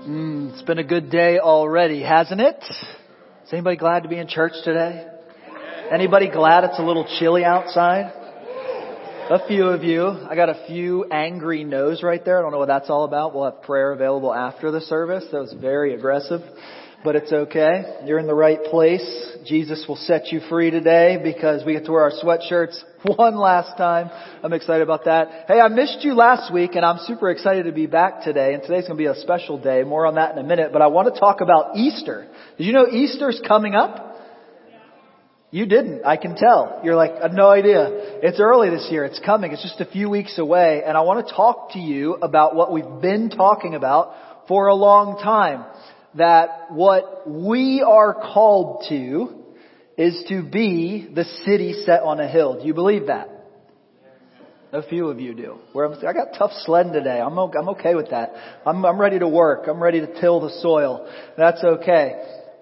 Mm, it's been a good day already, hasn't it? Is anybody glad to be in church today? Anybody glad it's a little chilly outside? A few of you. I got a few angry no's right there. I don't know what that's all about. We'll have prayer available after the service. That was very aggressive, but it's okay. You're in the right place. Jesus will set you free today because we get to wear our sweatshirts one last time. I'm excited about that. Hey, I missed you last week and I'm super excited to be back today and today's going to be a special day. More on that in a minute, but I want to talk about Easter. Did you know Easter's coming up? You didn't. I can tell. You're like, I have no idea. It's early this year. It's coming. It's just a few weeks away. And I want to talk to you about what we've been talking about for a long time that what we are called to is to be the city set on a hill. Do you believe that? A few of you do. Where I'm, I got tough sledding today. I'm, I'm okay with that. I'm, I'm ready to work. I'm ready to till the soil. That's okay.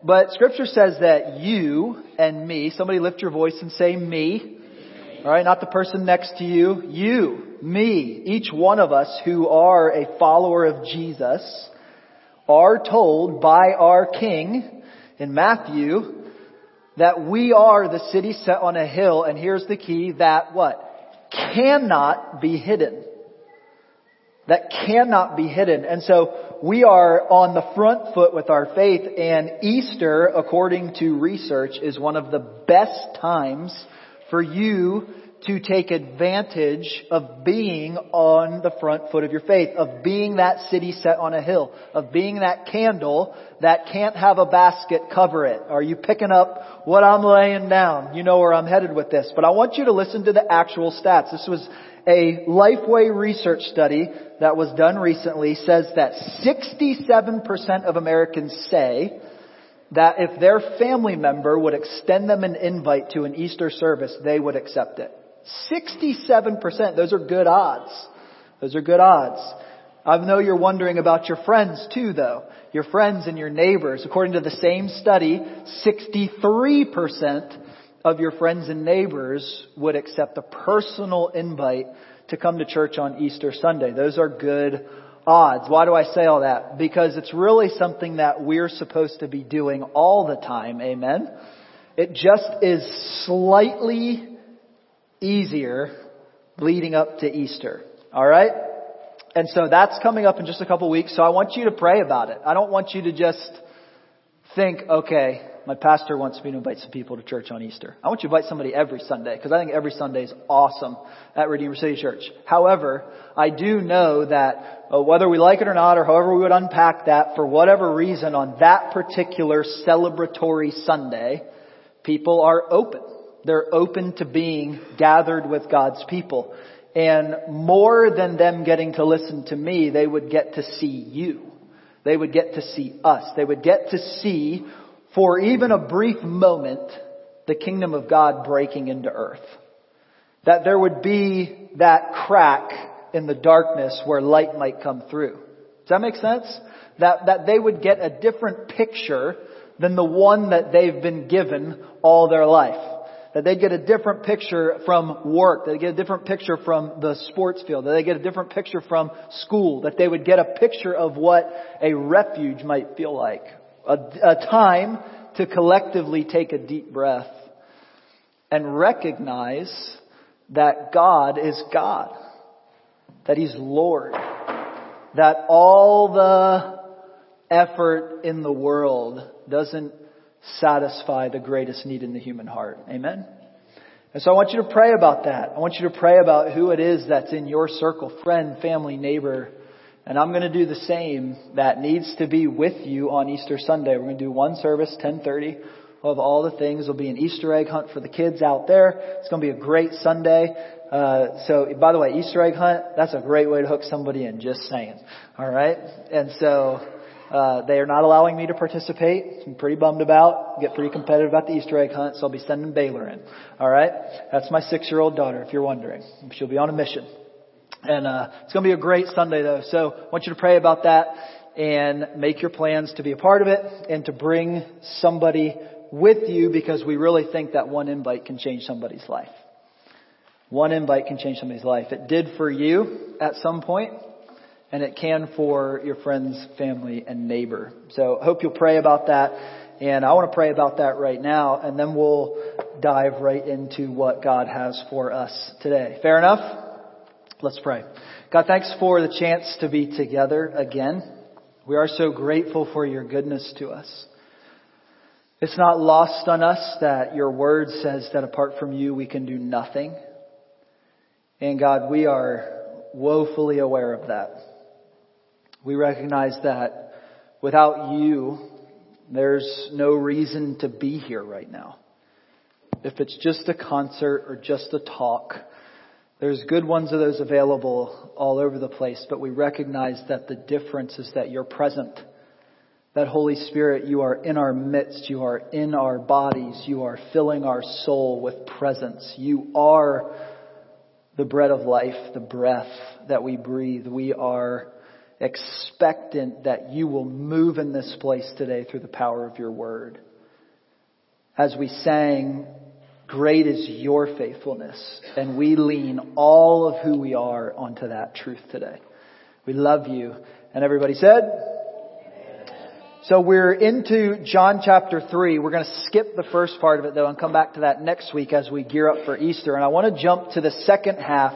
But scripture says that you and me, somebody lift your voice and say me. Alright, not the person next to you. You, me, each one of us who are a follower of Jesus are told by our King in Matthew that we are the city set on a hill, and here's the key, that what? Cannot be hidden. That cannot be hidden. And so we are on the front foot with our faith, and Easter, according to research, is one of the best times for you to take advantage of being on the front foot of your faith, of being that city set on a hill, of being that candle that can't have a basket cover it. Are you picking up what I'm laying down? You know where I'm headed with this. But I want you to listen to the actual stats. This was a Lifeway research study that was done recently says that 67% of Americans say that if their family member would extend them an invite to an Easter service, they would accept it. 67%. Those are good odds. Those are good odds. I know you're wondering about your friends too though. Your friends and your neighbors. According to the same study, 63% of your friends and neighbors would accept a personal invite to come to church on Easter Sunday. Those are good odds. Why do I say all that? Because it's really something that we're supposed to be doing all the time. Amen. It just is slightly easier leading up to Easter. Alright? And so that's coming up in just a couple weeks, so I want you to pray about it. I don't want you to just think, okay, my pastor wants me to invite some people to church on Easter. I want you to invite somebody every Sunday, because I think every Sunday is awesome at Redeemer City Church. However, I do know that uh, whether we like it or not, or however we would unpack that, for whatever reason, on that particular celebratory Sunday, people are open they're open to being gathered with God's people. And more than them getting to listen to me, they would get to see you. They would get to see us. They would get to see, for even a brief moment, the kingdom of God breaking into earth. That there would be that crack in the darkness where light might come through. Does that make sense? That, that they would get a different picture than the one that they've been given all their life that they get a different picture from work, that they get a different picture from the sports field, that they get a different picture from school, that they would get a picture of what a refuge might feel like. A, a time to collectively take a deep breath and recognize that God is God, that He's Lord, that all the effort in the world doesn't satisfy the greatest need in the human heart. Amen? And so I want you to pray about that. I want you to pray about who it is that's in your circle, friend, family, neighbor. And I'm going to do the same that needs to be with you on Easter Sunday. We're going to do one service, 1030 of all the things. There'll be an Easter egg hunt for the kids out there. It's going to be a great Sunday. Uh, so, by the way, Easter egg hunt, that's a great way to hook somebody in, just saying. Alright? And so, uh, they are not allowing me to participate. I'm pretty bummed about. Get pretty competitive about the Easter egg hunt, so I'll be sending Baylor in. All right, that's my six-year-old daughter. If you're wondering, she'll be on a mission, and uh, it's going to be a great Sunday though. So I want you to pray about that and make your plans to be a part of it and to bring somebody with you because we really think that one invite can change somebody's life. One invite can change somebody's life. It did for you at some point. And it can for your friends, family, and neighbor. So hope you'll pray about that. And I want to pray about that right now, and then we'll dive right into what God has for us today. Fair enough? Let's pray. God, thanks for the chance to be together again. We are so grateful for your goodness to us. It's not lost on us that your word says that apart from you we can do nothing. And God, we are woefully aware of that. We recognize that without you, there's no reason to be here right now. If it's just a concert or just a talk, there's good ones of those available all over the place, but we recognize that the difference is that you're present. That Holy Spirit, you are in our midst. You are in our bodies. You are filling our soul with presence. You are the bread of life, the breath that we breathe. We are expectant that you will move in this place today through the power of your word. As we sang, great is your faithfulness, and we lean all of who we are onto that truth today. We love you. And everybody said, so we're into John chapter 3. We're going to skip the first part of it though and come back to that next week as we gear up for Easter. And I want to jump to the second half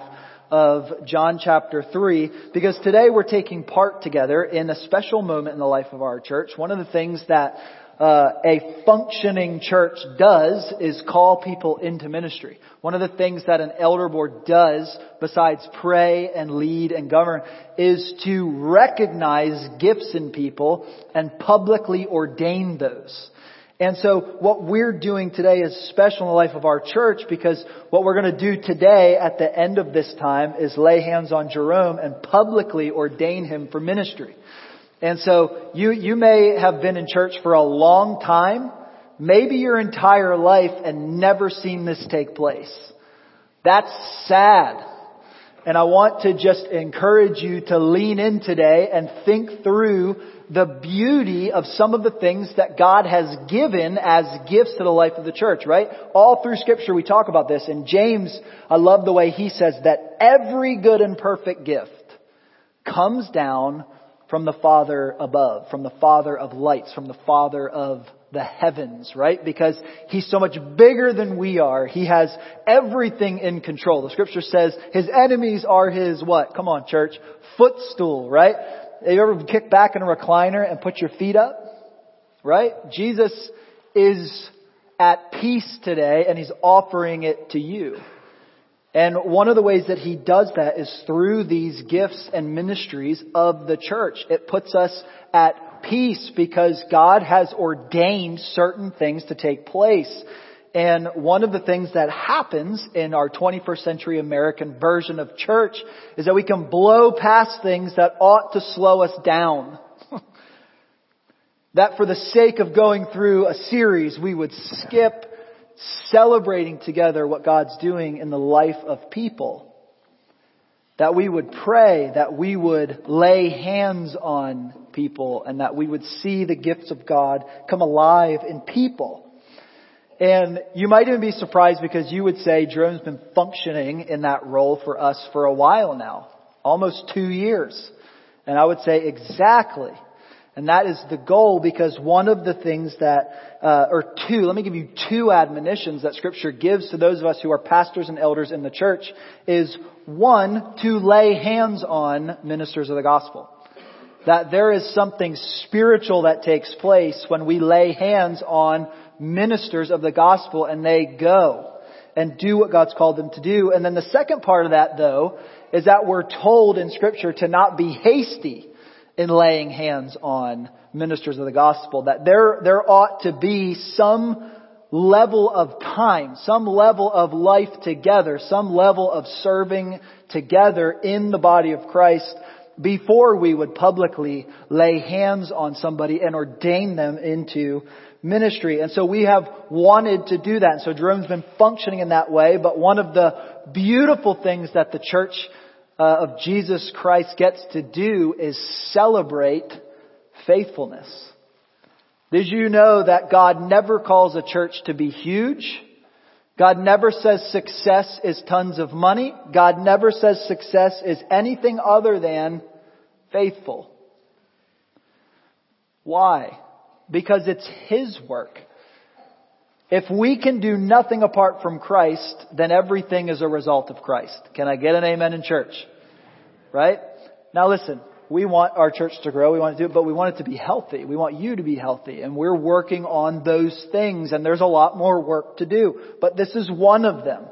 of John chapter 3 because today we're taking part together in a special moment in the life of our church. One of the things that uh, a functioning church does is call people into ministry. One of the things that an elder board does, besides pray and lead and govern, is to recognize gifts in people and publicly ordain those. And so what we're doing today is special in the life of our church because what we're going to do today at the end of this time is lay hands on Jerome and publicly ordain him for ministry. And so you, you may have been in church for a long time, maybe your entire life and never seen this take place. That's sad. And I want to just encourage you to lean in today and think through the beauty of some of the things that God has given as gifts to the life of the church, right? All through scripture we talk about this. And James, I love the way he says that every good and perfect gift comes down from the Father above, from the Father of lights, from the Father of the heavens, right? Because He's so much bigger than we are. He has everything in control. The scripture says His enemies are His what? Come on church. Footstool, right? Have you ever kicked back in a recliner and put your feet up? Right? Jesus is at peace today and He's offering it to you. And one of the ways that he does that is through these gifts and ministries of the church. It puts us at peace because God has ordained certain things to take place. And one of the things that happens in our 21st century American version of church is that we can blow past things that ought to slow us down. that for the sake of going through a series, we would skip celebrating together what God's doing in the life of people that we would pray, that we would lay hands on people, and that we would see the gifts of God come alive in people. And you might even be surprised because you would say Jerome's been functioning in that role for us for a while now. Almost two years. And I would say exactly. And that is the goal because one of the things that, uh, or two, let me give you two admonitions that scripture gives to those of us who are pastors and elders in the church is one, to lay hands on ministers of the gospel. That there is something spiritual that takes place when we lay hands on ministers of the gospel and they go and do what God's called them to do. And then the second part of that though is that we're told in scripture to not be hasty in laying hands on ministers of the gospel. That there, there ought to be some level of time, some level of life together, some level of serving together in the body of Christ before we would publicly lay hands on somebody and ordain them into ministry. And so we have wanted to do that. And so Jerome's been functioning in that way, but one of the beautiful things that the church uh, of Jesus Christ gets to do is celebrate faithfulness. Did you know that God never calls a church to be huge? God never says success is tons of money. God never says success is anything other than faithful. Why? Because it's His work. If we can do nothing apart from Christ, then everything is a result of Christ. Can I get an amen in church? Right? Now listen, we want our church to grow, we want to do it, but we want it to be healthy. We want you to be healthy, and we're working on those things, and there's a lot more work to do. But this is one of them.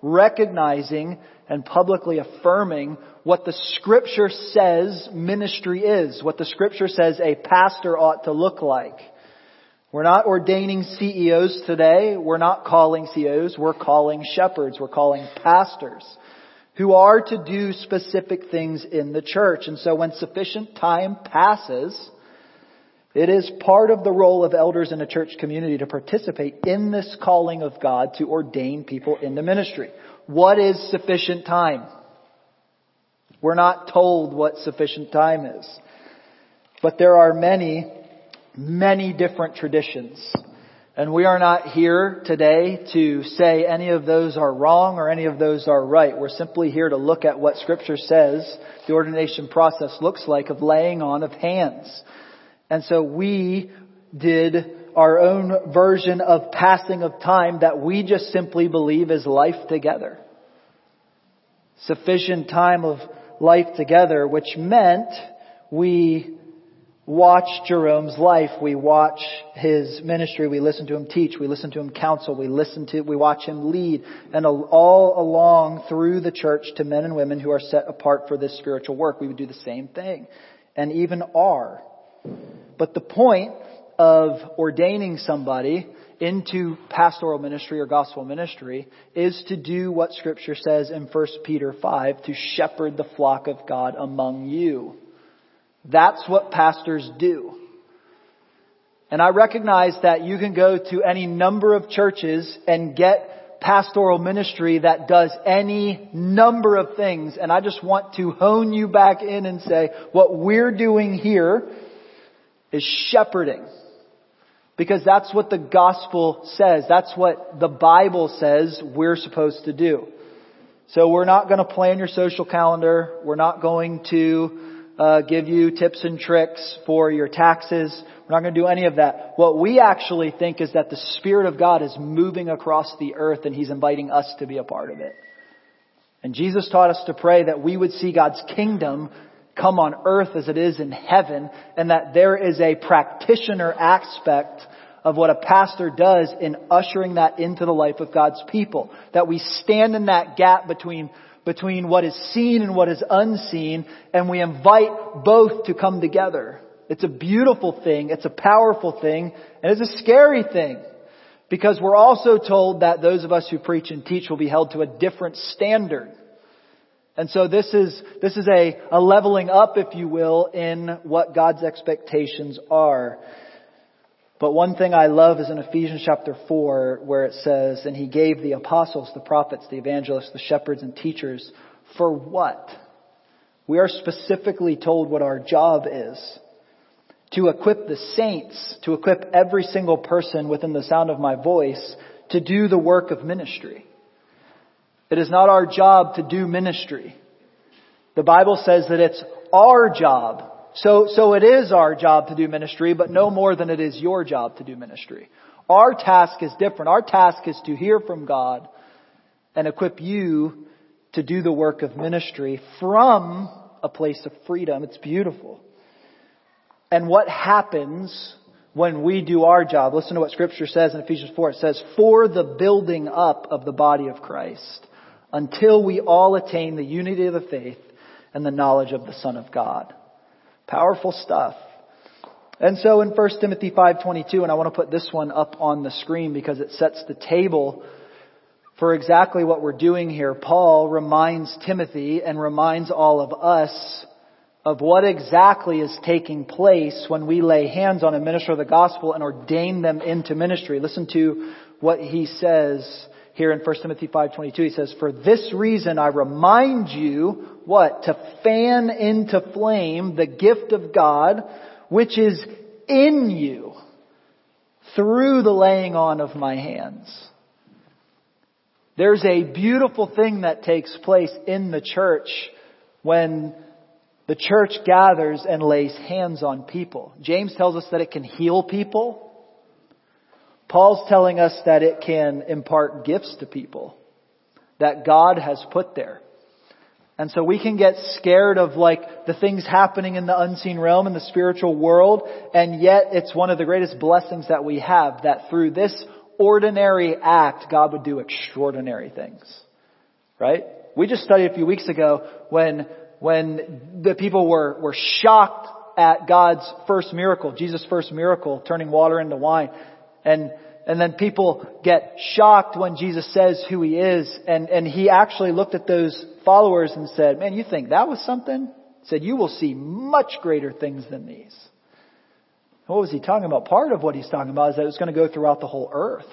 Recognizing and publicly affirming what the scripture says ministry is, what the scripture says a pastor ought to look like. We're not ordaining CEOs today. We're not calling CEOs. We're calling shepherds. We're calling pastors who are to do specific things in the church. And so when sufficient time passes, it is part of the role of elders in a church community to participate in this calling of God to ordain people into ministry. What is sufficient time? We're not told what sufficient time is. But there are many many different traditions. And we are not here today to say any of those are wrong or any of those are right. We're simply here to look at what scripture says the ordination process looks like of laying on of hands. And so we did our own version of passing of time that we just simply believe is life together. Sufficient time of life together, which meant we watch Jerome's life. We watch his ministry. We listen to him teach. We listen to him counsel. We listen to, we watch him lead. And all along through the church to men and women who are set apart for this spiritual work, we would do the same thing. And even are. But the point of ordaining somebody into pastoral ministry or gospel ministry is to do what scripture says in 1 Peter 5 to shepherd the flock of God among you. That's what pastors do. And I recognize that you can go to any number of churches and get pastoral ministry that does any number of things. And I just want to hone you back in and say, what we're doing here is shepherding. Because that's what the gospel says. That's what the Bible says we're supposed to do. So we're not going to plan your social calendar. We're not going to uh, give you tips and tricks for your taxes. We're not going to do any of that. What we actually think is that the Spirit of God is moving across the earth and He's inviting us to be a part of it. And Jesus taught us to pray that we would see God's kingdom come on earth as it is in heaven and that there is a practitioner aspect of what a pastor does in ushering that into the life of God's people. That we stand in that gap between between what is seen and what is unseen, and we invite both to come together. It's a beautiful thing, it's a powerful thing, and it's a scary thing. Because we're also told that those of us who preach and teach will be held to a different standard. And so this is, this is a, a leveling up, if you will, in what God's expectations are. But one thing I love is in Ephesians chapter 4 where it says, and he gave the apostles, the prophets, the evangelists, the shepherds and teachers for what? We are specifically told what our job is. To equip the saints, to equip every single person within the sound of my voice to do the work of ministry. It is not our job to do ministry. The Bible says that it's our job so, so it is our job to do ministry, but no more than it is your job to do ministry. Our task is different. Our task is to hear from God and equip you to do the work of ministry from a place of freedom. It's beautiful. And what happens when we do our job? Listen to what scripture says in Ephesians 4. It says, for the building up of the body of Christ until we all attain the unity of the faith and the knowledge of the Son of God. Powerful stuff. And so in 1 Timothy 5:22 and I want to put this one up on the screen because it sets the table for exactly what we're doing here. Paul reminds Timothy and reminds all of us of what exactly is taking place when we lay hands on a minister of the gospel and ordain them into ministry. Listen to what he says here in 1 Timothy 5:22 he says for this reason I remind you what to fan into flame the gift of God which is in you through the laying on of my hands there's a beautiful thing that takes place in the church when The church gathers and lays hands on people. James tells us that it can heal people. Paul's telling us that it can impart gifts to people that God has put there. And so we can get scared of like the things happening in the unseen realm in the spiritual world, and yet it's one of the greatest blessings that we have that through this ordinary act, God would do extraordinary things. Right? We just studied a few weeks ago when, when the people were, were shocked at God's first miracle, Jesus' first miracle, turning water into wine. And and then people get shocked when Jesus says who he is. And, and he actually looked at those followers and said, man, you think that was something? He said, you will see much greater things than these. What was he talking about? Part of what he's talking about is that it was going to go throughout the whole earth.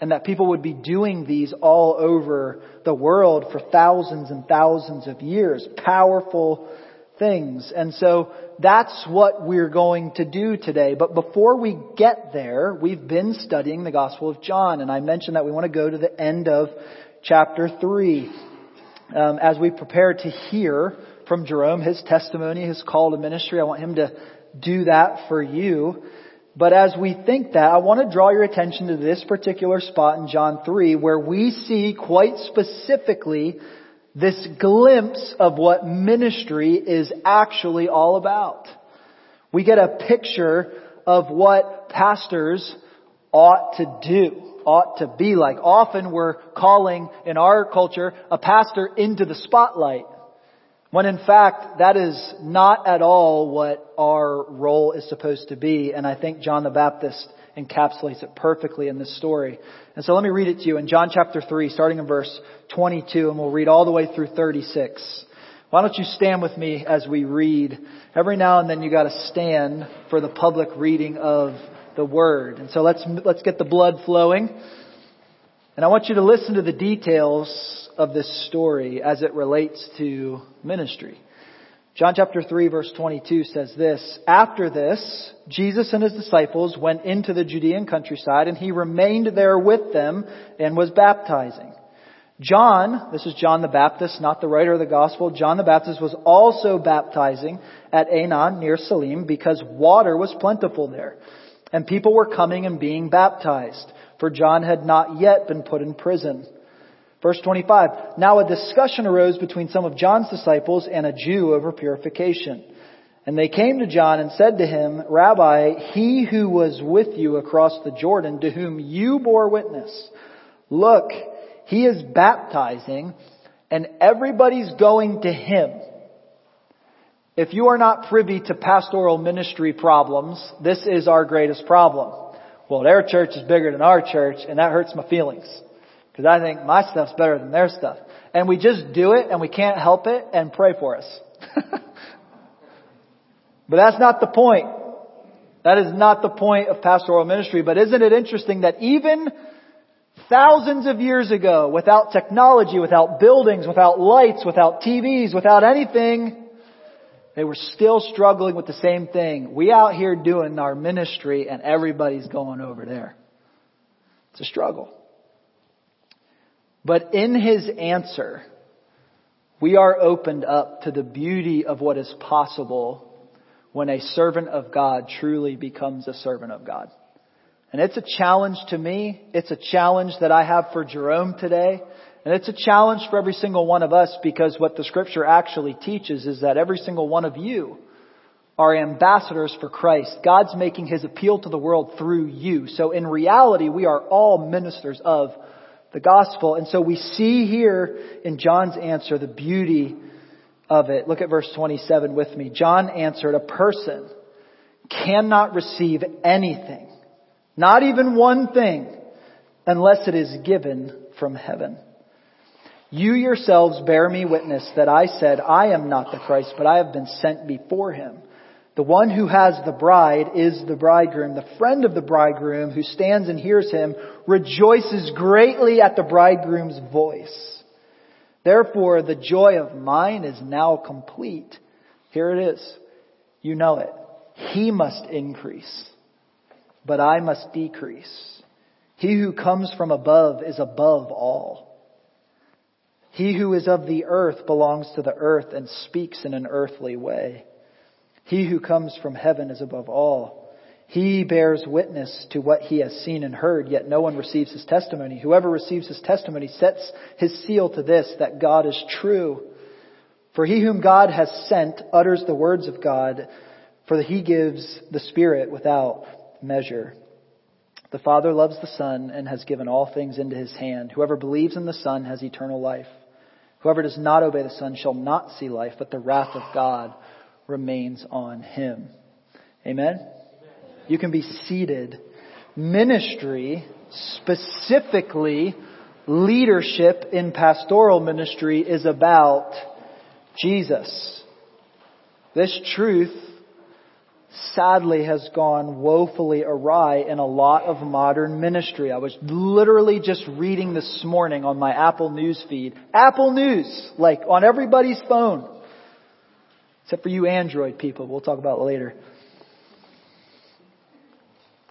And that people would be doing these all over the world for thousands and thousands of years. Powerful things. And so that's what we're going to do today. But before we get there, we've been studying the Gospel of John, and I mentioned that we want to go to the end of chapter 3 um, as we prepare to hear from Jerome his testimony, his call to ministry. I want him to do that for you. But as we think that, I want to draw your attention to this particular spot in John 3 where we see quite specifically this glimpse of what ministry is actually all about. We get a picture of what pastors ought to do, ought to be like. Often we're calling in our culture a pastor into the spotlight. When in fact, that is not at all what our role is supposed to be. And I think John the Baptist encapsulates it perfectly in this story. And so let me read it to you in John chapter 3, starting in verse 22, and we'll read all the way through 36. Why don't you stand with me as we read? Every now and then you gotta stand for the public reading of the word. And so let's, let's get the blood flowing. And I want you to listen to the details of this story as it relates to ministry. John chapter 3 verse 22 says this, After this, Jesus and his disciples went into the Judean countryside and he remained there with them and was baptizing. John, this is John the Baptist, not the writer of the gospel, John the Baptist was also baptizing at Aenon near Salim because water was plentiful there. And people were coming and being baptized, for John had not yet been put in prison. Verse 25. Now a discussion arose between some of John's disciples and a Jew over purification. And they came to John and said to him, Rabbi, he who was with you across the Jordan, to whom you bore witness, look, he is baptizing and everybody's going to him. If you are not privy to pastoral ministry problems, this is our greatest problem. Well, their church is bigger than our church and that hurts my feelings. Because I think my stuff's better than their stuff. And we just do it and we can't help it and pray for us. but that's not the point. That is not the point of pastoral ministry. But isn't it interesting that even thousands of years ago, without technology, without buildings, without lights, without TVs, without anything, they were still struggling with the same thing. We out here doing our ministry and everybody's going over there. It's a struggle. But in his answer, we are opened up to the beauty of what is possible when a servant of God truly becomes a servant of God. And it's a challenge to me. It's a challenge that I have for Jerome today. And it's a challenge for every single one of us because what the scripture actually teaches is that every single one of you are ambassadors for Christ. God's making his appeal to the world through you. So in reality, we are all ministers of the gospel. And so we see here in John's answer the beauty of it. Look at verse 27 with me. John answered, a person cannot receive anything, not even one thing, unless it is given from heaven. You yourselves bear me witness that I said, I am not the Christ, but I have been sent before him. The one who has the bride is the bridegroom. The friend of the bridegroom who stands and hears him rejoices greatly at the bridegroom's voice. Therefore, the joy of mine is now complete. Here it is. You know it. He must increase, but I must decrease. He who comes from above is above all. He who is of the earth belongs to the earth and speaks in an earthly way. He who comes from heaven is above all. He bears witness to what he has seen and heard, yet no one receives his testimony. Whoever receives his testimony sets his seal to this, that God is true. For he whom God has sent utters the words of God, for he gives the Spirit without measure. The Father loves the Son and has given all things into his hand. Whoever believes in the Son has eternal life. Whoever does not obey the Son shall not see life, but the wrath of God remains on him. Amen? You can be seated. Ministry, specifically leadership in pastoral ministry, is about Jesus. This truth sadly has gone woefully awry in a lot of modern ministry. I was literally just reading this morning on my Apple News feed. Apple News, like on everybody's phone. Except for you Android people, we'll talk about later.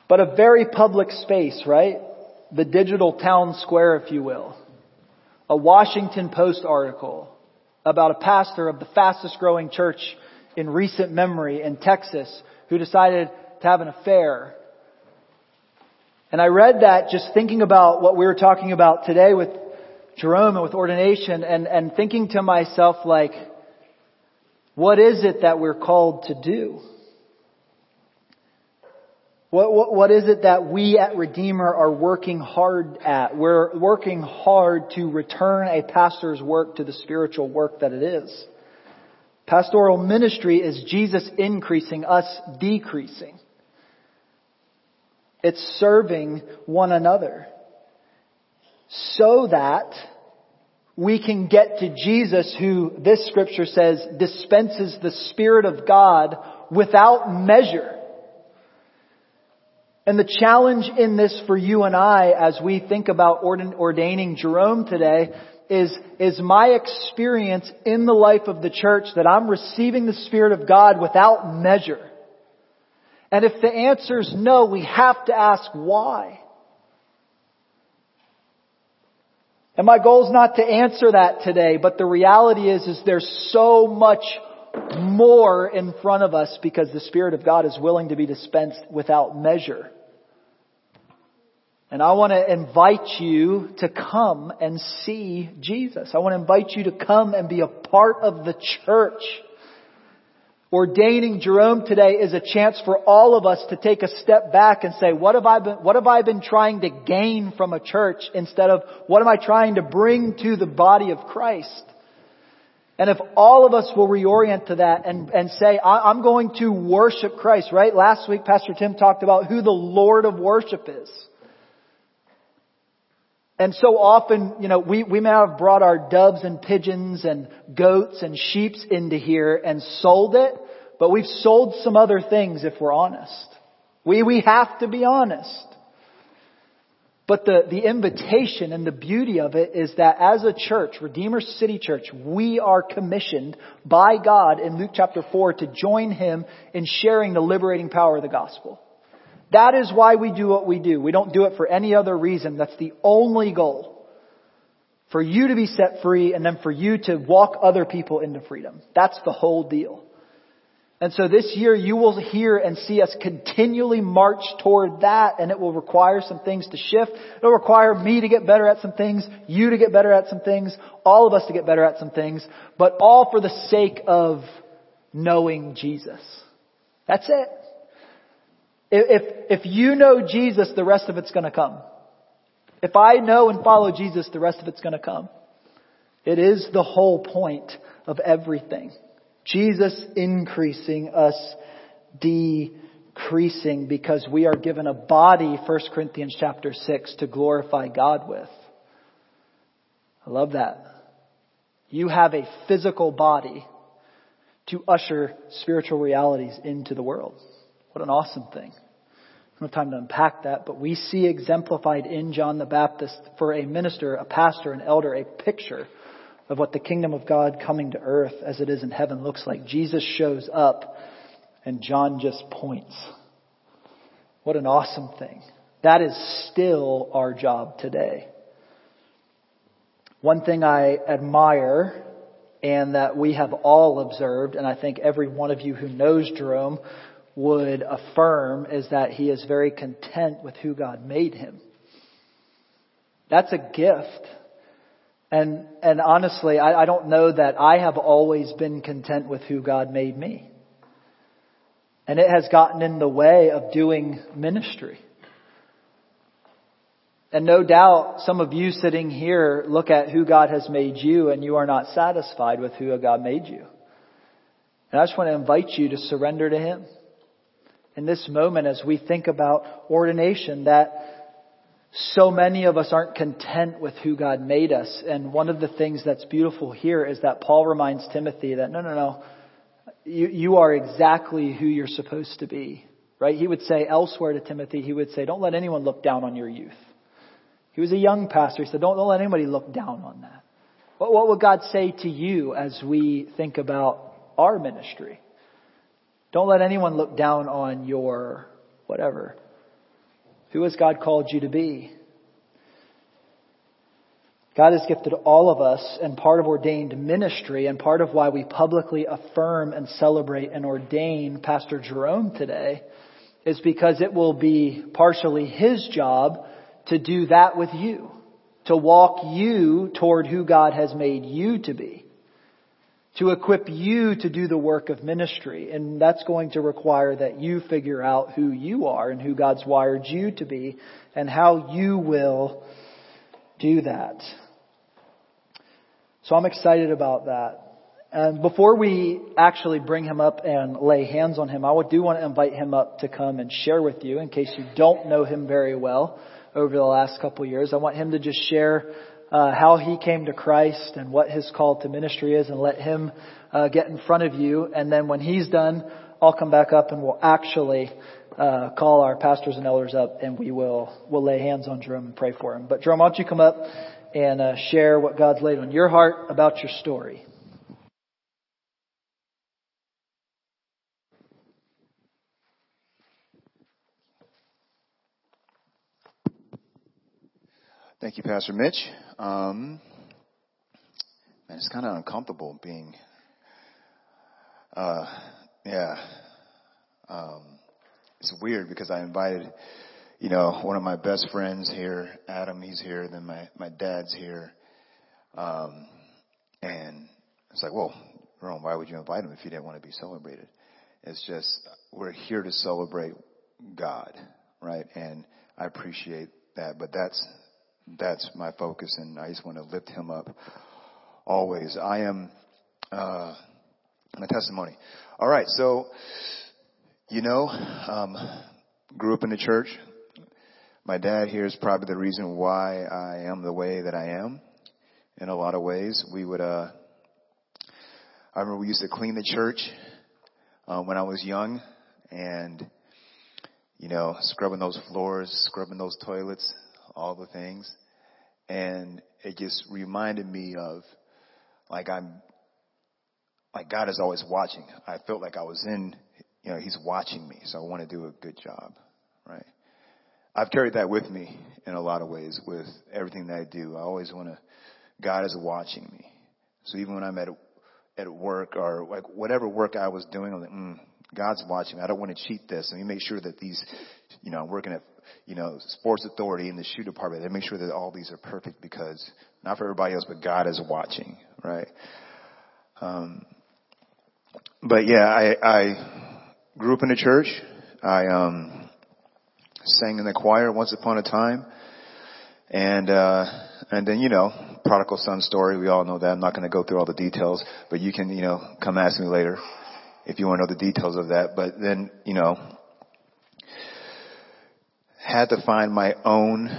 But a very public space, right? The digital town square, if you will. A Washington Post article about a pastor of the fastest growing church in recent memory in Texas who decided to have an affair. And I read that just thinking about what we were talking about today with Jerome and with ordination and, and thinking to myself like, what is it that we're called to do? What, what, what is it that we at Redeemer are working hard at? We're working hard to return a pastor's work to the spiritual work that it is. Pastoral ministry is Jesus increasing, us decreasing. It's serving one another so that we can get to Jesus who this scripture says dispenses the Spirit of God without measure. And the challenge in this for you and I as we think about ordaining Jerome today is, is my experience in the life of the church that I'm receiving the Spirit of God without measure. And if the answer is no, we have to ask why. And my goal is not to answer that today, but the reality is, is there's so much more in front of us because the Spirit of God is willing to be dispensed without measure. And I want to invite you to come and see Jesus. I want to invite you to come and be a part of the church. Ordaining Jerome today is a chance for all of us to take a step back and say, what have I been, what have I been trying to gain from a church instead of what am I trying to bring to the body of Christ? And if all of us will reorient to that and, and say, I'm going to worship Christ, right? Last week Pastor Tim talked about who the Lord of worship is. And so often, you know, we, we may have brought our doves and pigeons and goats and sheeps into here and sold it, but we've sold some other things if we're honest. We, we have to be honest. But the, the invitation and the beauty of it is that as a church, Redeemer City Church, we are commissioned by God in Luke chapter 4 to join Him in sharing the liberating power of the gospel. That is why we do what we do. We don't do it for any other reason. That's the only goal. For you to be set free and then for you to walk other people into freedom. That's the whole deal. And so this year you will hear and see us continually march toward that and it will require some things to shift. It'll require me to get better at some things, you to get better at some things, all of us to get better at some things, but all for the sake of knowing Jesus. That's it. If, if you know Jesus, the rest of it's going to come. If I know and follow Jesus, the rest of it's going to come. It is the whole point of everything. Jesus increasing, us decreasing because we are given a body, 1 Corinthians chapter 6, to glorify God with. I love that. You have a physical body to usher spiritual realities into the world. What an awesome thing. No time to unpack that, but we see exemplified in John the Baptist for a minister, a pastor, an elder, a picture of what the kingdom of God coming to earth as it is in heaven looks like. Jesus shows up and John just points. What an awesome thing. That is still our job today. One thing I admire and that we have all observed, and I think every one of you who knows Jerome would affirm, is that he is very content with who God made him. That's a gift. And, and honestly, I, I don't know that I have always been content with who God made me. And it has gotten in the way of doing ministry. And no doubt some of you sitting here look at who God has made you and you are not satisfied with who God made you. And I just want to invite you to surrender to Him. In this moment as we think about ordination that so many of us aren't content with who God made us. And one of the things that's beautiful here is that Paul reminds Timothy that no, no, no, you, you are exactly who you're supposed to be. Right? He would say elsewhere to Timothy, he would say, don't let anyone look down on your youth. He was a young pastor. He said, don't, don't let anybody look down on that. But what would God say to you as we think about our ministry? Don't let anyone look down on your whatever. Who has God called you to be? God has gifted all of us and part of ordained ministry and part of why we publicly affirm and celebrate and ordain Pastor Jerome today is because it will be partially his job to do that with you, to walk you toward who God has made you to be, to equip you to do the work of ministry. And that's going to require that you figure out who you are and who God's wired you to be and how you will do that. So I'm excited about that. And before we actually bring him up and lay hands on him, I do want to invite him up to come and share with you in case you don't know him very well over the last couple years. I want him to just share uh, how he came to Christ and what his call to ministry is, and let him uh, get in front of you. And then when he's done, I'll come back up and we'll actually uh, call our pastors and elders up, and we will we'll lay hands on Jerome and pray for him. But Jerome, why don't you come up and uh, share what God's laid on your heart about your story? Thank you, Pastor Mitch. Um, man, it's kind of uncomfortable being, uh, yeah. Um, it's weird because I invited, you know, one of my best friends here, Adam, he's here, then my, my dad's here. Um, and it's like, well, Ron, why would you invite him if you didn't want to be celebrated? It's just, we're here to celebrate God, right? And I appreciate that, but that's, that's my focus, and I just want to lift him up always. I am uh, my testimony. All right, so you know, um, grew up in the church. My dad here is probably the reason why I am the way that I am. In a lot of ways, we would. Uh, I remember we used to clean the church um, when I was young, and you know, scrubbing those floors, scrubbing those toilets, all the things. And it just reminded me of like I'm, like God is always watching. I felt like I was in, you know, He's watching me. So I want to do a good job, right? I've carried that with me in a lot of ways with everything that I do. I always want to, God is watching me. So even when I'm at, at work or like whatever work I was doing, I'm like, mm, God's watching me. I don't want to cheat this. Let me make sure that these, you know, I'm working at you know, sports authority in the shoe department. They make sure that all these are perfect because not for everybody else, but God is watching, right? Um, but yeah, I, I grew up in the church. I, um, sang in the choir once upon a time. And, uh, and then, you know, prodigal son story. We all know that. I'm not going to go through all the details, but you can, you know, come ask me later if you want to know the details of that. But then, you know, had to find my own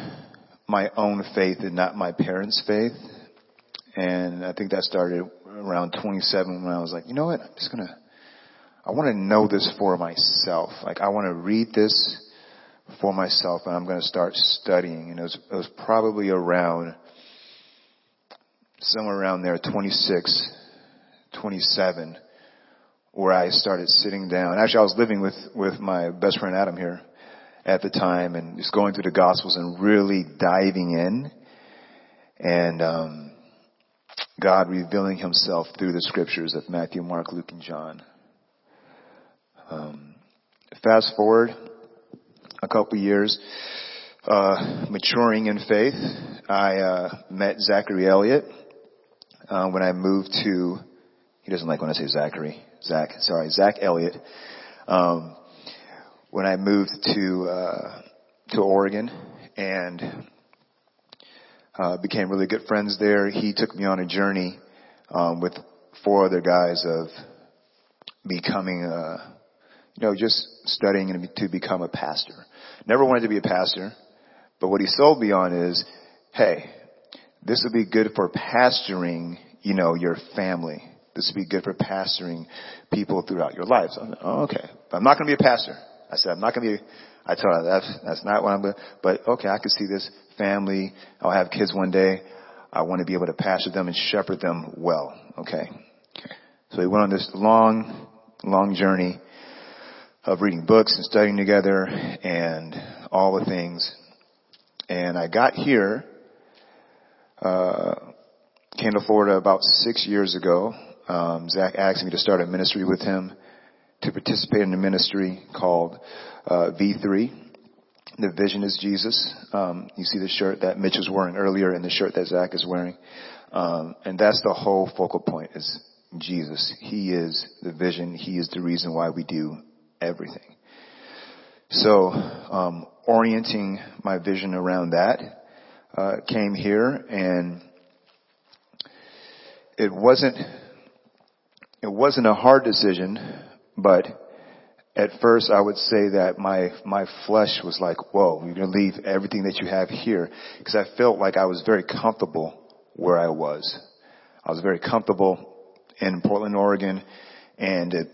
my own faith and not my parents' faith. And I think that started around 27 when I was like, you know what? I'm just gonna, I want to know this for myself. Like I want to read this for myself and I'm to start studying. And it was, it was probably around, somewhere around there, 26, 27, where I started sitting down. Actually, I was living with, with my best friend Adam here at the time and just going through the Gospels and really diving in. And um, God revealing himself through the scriptures of Matthew, Mark, Luke, and John. Um, fast forward a couple years, uh, maturing in faith, I uh, met Zachary Elliott uh, when I moved to. He doesn't like when I say Zachary. Zach, sorry, Zach Elliott. Um, when I moved to uh, to Oregon and uh, became really good friends there. He took me on a journey um, with four other guys of becoming, uh, you know, just studying to become a pastor. Never wanted to be a pastor, but what he sold me on is, hey, this would be good for pastoring, you know, your family. This would be good for pastoring people throughout your life. So I'm oh, okay. But I'm not going to be a pastor. I said, I'm not going to be, I told her that's, that's not what I'm going to, but okay, I can see this family. I'll have kids one day. I want to be able to pastor them and shepherd them well. Okay. So we went on this long, long journey of reading books and studying together and all the things. And I got here, uh, came to Florida about six years ago. Um, Zach asked me to start a ministry with him to participate in a ministry called uh, V3. The vision is Jesus. Um, you see the shirt that Mitch was wearing earlier and the shirt that Zach is wearing. Um, and that's the whole focal point is Jesus. He is the vision. He is the reason why we do everything. So, um, orienting my vision around that, uh, came here and it wasn't, it wasn't a hard decision, but at first I would say that my, my flesh was like, whoa, you're going to leave everything that you have here. Because I felt like I was very comfortable where I was. I was very comfortable in Portland, Oregon and it,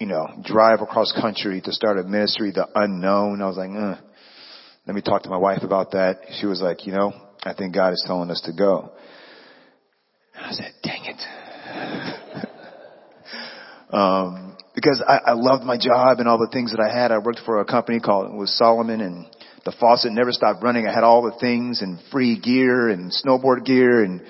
you know, drive across country to start a ministry, the unknown. I was like, uh, let me talk to my wife about that. She was like, you know, I think God is telling us to go. I said, dang it. Um, because I, I loved my job and all the things that I had. I worked for a company called, it was Salomon and the faucet never stopped running. I had all the things and free gear and snowboard gear and,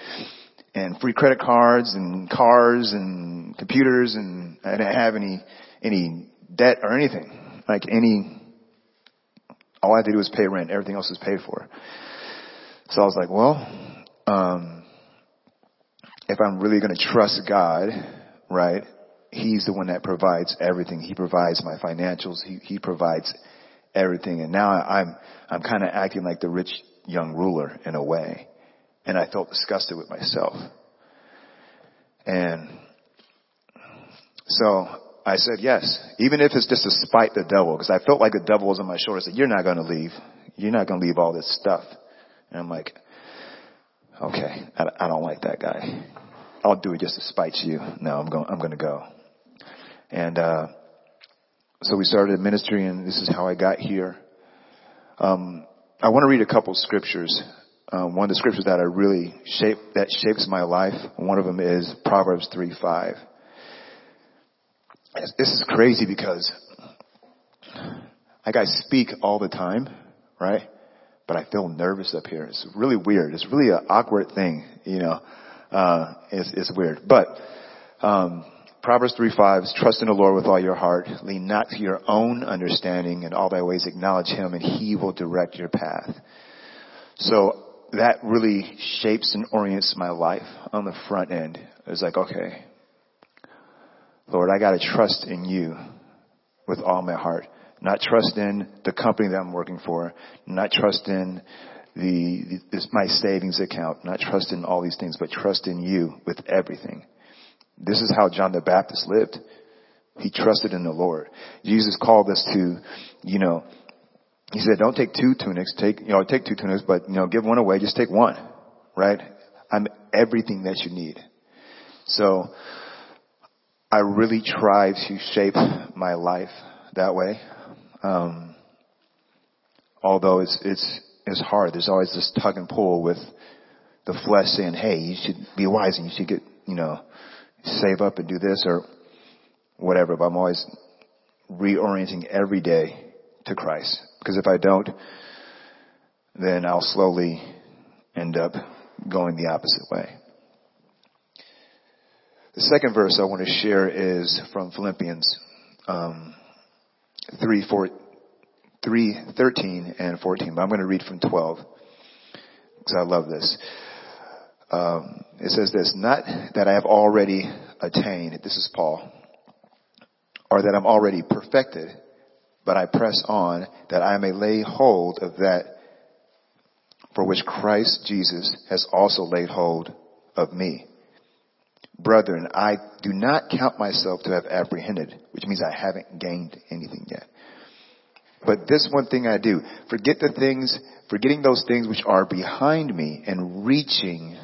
and free credit cards and cars and computers and I didn't have any, any debt or anything. Like any, all I had to do was pay rent. Everything else was paid for. So I was like, well, um, if I'm really going to trust God, right, He's the one that provides everything. He provides my financials. He, he provides everything. And now I'm, I'm kind of acting like the rich young ruler in a way. And I felt disgusted with myself. And so I said yes, even if it's just to spite the devil, because I felt like the devil was on my shoulder. I said, you're not going to leave. You're not going to leave all this stuff. And I'm like, okay, I, I don't like that guy. I'll do it just to spite you. No, I'm going, I'm going to go. And uh, so we started ministry, and this is how I got here. Um, I want to read a couple scriptures. Uh, one of the scriptures that I really shape that shapes my life. One of them is Proverbs three five. This is crazy because like I speak all the time, right? But I feel nervous up here. It's really weird. It's really an awkward thing, you know. Uh, it's, it's weird. But um, Proverbs 3 5 is trust in the Lord with all your heart. Lean not to your own understanding. In all thy ways acknowledge him and he will direct your path. So that really shapes and orients my life on the front end. It's like, okay, Lord, I gotta trust in you with all my heart. Not trust in the company that I'm working for. Not trust in the, the my savings account. Not trust in all these things, but trust in you with everything. This is how John the Baptist lived. He trusted in the Lord. Jesus called us to, you know, he said, don't take two tunics, take, you know, take two tunics, but, you know, give one away, just take one, right? I'm everything that you need. So, I really try to shape my life that way. Um, although it's, it's, it's hard. There's always this tug and pull with the flesh saying, hey, you should be wise and you should get, you know, save up and do this or whatever, but I'm always reorienting every day to Christ. Because if I don't, then I'll slowly end up going the opposite way. The second verse I want to share is from Philippians um, 3, 4, 3, 13 and 14, but I'm going to read from 12 because I love this. Um, it says this, not that I have already attained, this is Paul, or that I'm already perfected, but I press on that I may lay hold of that for which Christ Jesus has also laid hold of me. Brethren, I do not count myself to have apprehended, which means I haven't gained anything yet. But this one thing I do, forget the things, forgetting those things which are behind me and reaching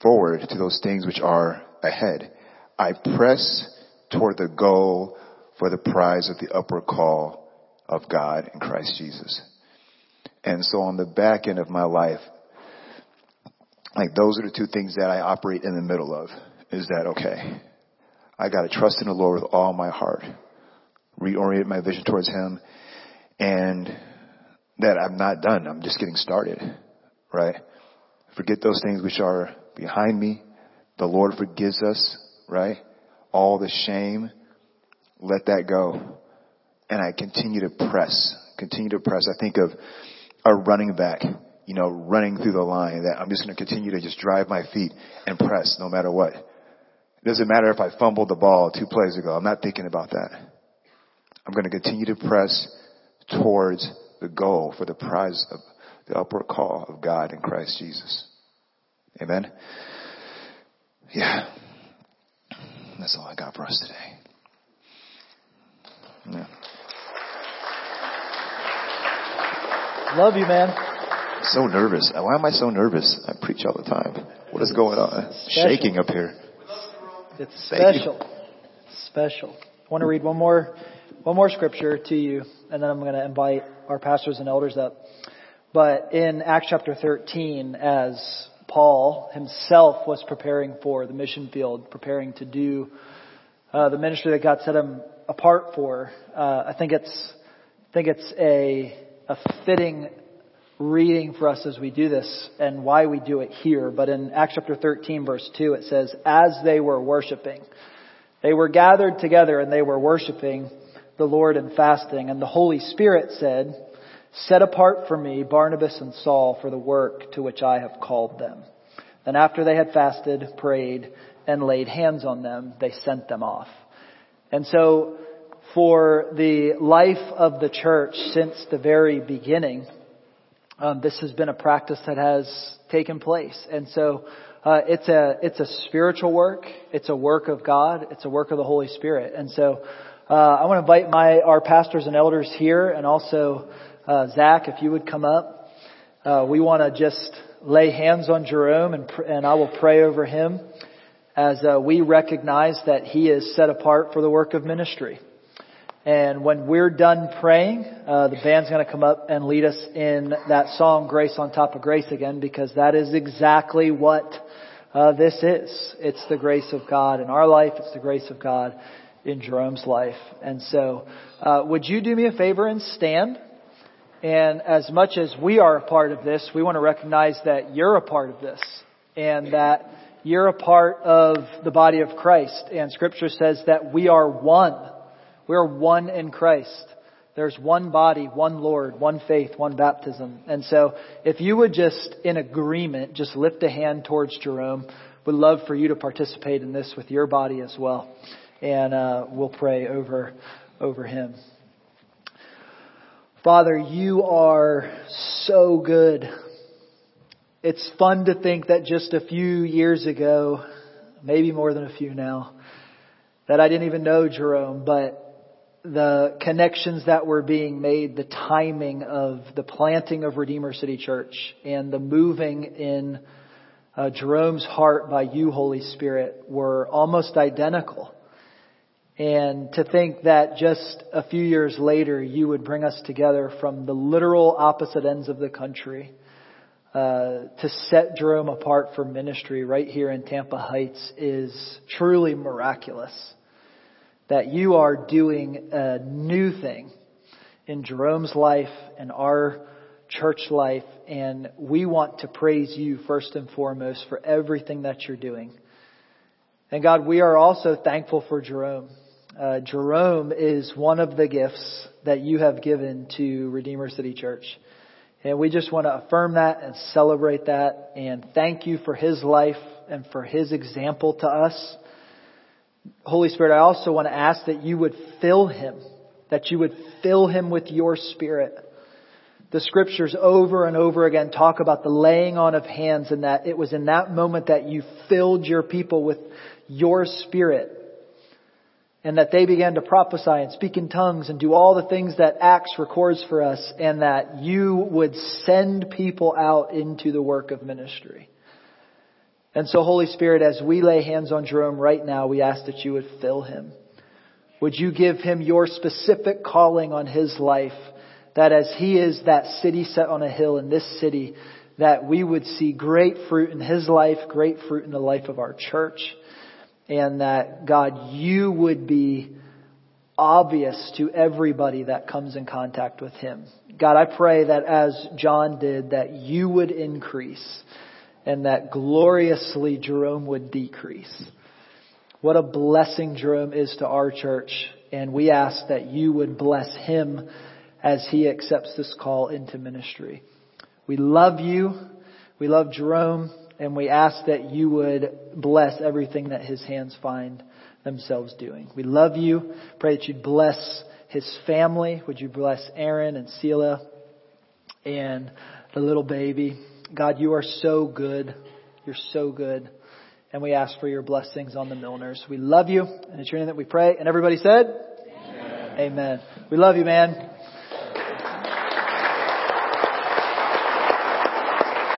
forward to those things which are ahead. I press toward the goal for the prize of the upward call of God in Christ Jesus. And so on the back end of my life, like those are the two things that I operate in the middle of. Is that okay? I gotta trust in the Lord with all my heart. Reorient my vision towards Him and that I'm not done. I'm just getting started. Right? Forget those things which are behind me. The Lord forgives us. Right? All the shame. Let that go. And I continue to press. Continue to press. I think of a running back you know, running through the line that I'm just going to continue to just drive my feet and press no matter what. It doesn't matter if I fumbled the ball two plays ago. I'm not thinking about that. I'm going to continue to press towards the goal for the prize of the upward call of God in Christ Jesus. Amen. Yeah. That's all I got for us today. Yeah. Love you, man. So nervous. Why am I so nervous? I preach all the time. What is going on? Shaking up here. It's special. Special. I want to read one more, one more scripture to you, and then I'm going to invite our pastors and elders up. But in Acts chapter 13, as Paul himself was preparing for the mission field, preparing to do uh, the ministry that God set him apart for, uh, I think it's, I think it's a, a fitting reading for us as we do this and why we do it here. But in Acts chapter 13 verse 2 it says, as they were worshiping, they were gathered together and they were worshiping the Lord and fasting. And the Holy Spirit said, set apart for me Barnabas and Saul for the work to which I have called them. Then after they had fasted, prayed, and laid hands on them, they sent them off. And so for the life of the church since the very beginning, um, this has been a practice that has taken place. And so uh, it's a it's a spiritual work. It's a work of God. It's a work of the Holy Spirit. And so uh, I want to invite my our pastors and elders here, and also uh, Zach, if you would come up. Uh, we want to just lay hands on Jerome, and and I will pray over him as uh, we recognize that he is set apart for the work of ministry. And when we're done praying, uh, the band's going to come up and lead us in that song, Grace on Top of Grace again, because that is exactly what uh, this is. It's the grace of God in our life. It's the grace of God in Jerome's life. And so, uh, would you do me a favor and stand? And as much as we are a part of this, we want to recognize that you're a part of this and that you're a part of the body of Christ. And scripture says that we are one we are one in Christ. There's one body, one Lord, one faith, one baptism. And so if you would just, in agreement, just lift a hand towards Jerome, would love for you to participate in this with your body as well. And uh, we'll pray over, over him. Father, you are so good. It's fun to think that just a few years ago, maybe more than a few now, that I didn't even know Jerome, but the connections that were being made, the timing of the planting of Redeemer City Church and the moving in uh, Jerome's heart by you, Holy Spirit, were almost identical. And to think that just a few years later you would bring us together from the literal opposite ends of the country uh, to set Jerome apart for ministry right here in Tampa Heights is truly miraculous that you are doing a new thing in Jerome's life and our church life, and we want to praise you first and foremost for everything that you're doing. And God, we are also thankful for Jerome. Uh, Jerome is one of the gifts that you have given to Redeemer City Church. And we just want to affirm that and celebrate that and thank you for his life and for his example to us. Holy Spirit, I also want to ask that you would fill him, that you would fill him with your spirit. The scriptures over and over again talk about the laying on of hands and that it was in that moment that you filled your people with your spirit and that they began to prophesy and speak in tongues and do all the things that Acts records for us and that you would send people out into the work of ministry. And so Holy Spirit, as we lay hands on Jerome right now, we ask that you would fill him. Would you give him your specific calling on his life that as he is that city set on a hill in this city, that we would see great fruit in his life, great fruit in the life of our church, and that God, you would be obvious to everybody that comes in contact with him. God, I pray that as John did, that you would increase and that gloriously Jerome would decrease. What a blessing Jerome is to our church, and we ask that you would bless him as he accepts this call into ministry. We love you. We love Jerome and we ask that you would bless everything that his hands find themselves doing. We love you. Pray that you'd bless his family. Would you bless Aaron and Sela and the little baby? God, you are so good. You're so good. And we ask for your blessings on the Milners. We love you. And it's your name that we pray. And everybody said? Amen. Amen. We love you, man.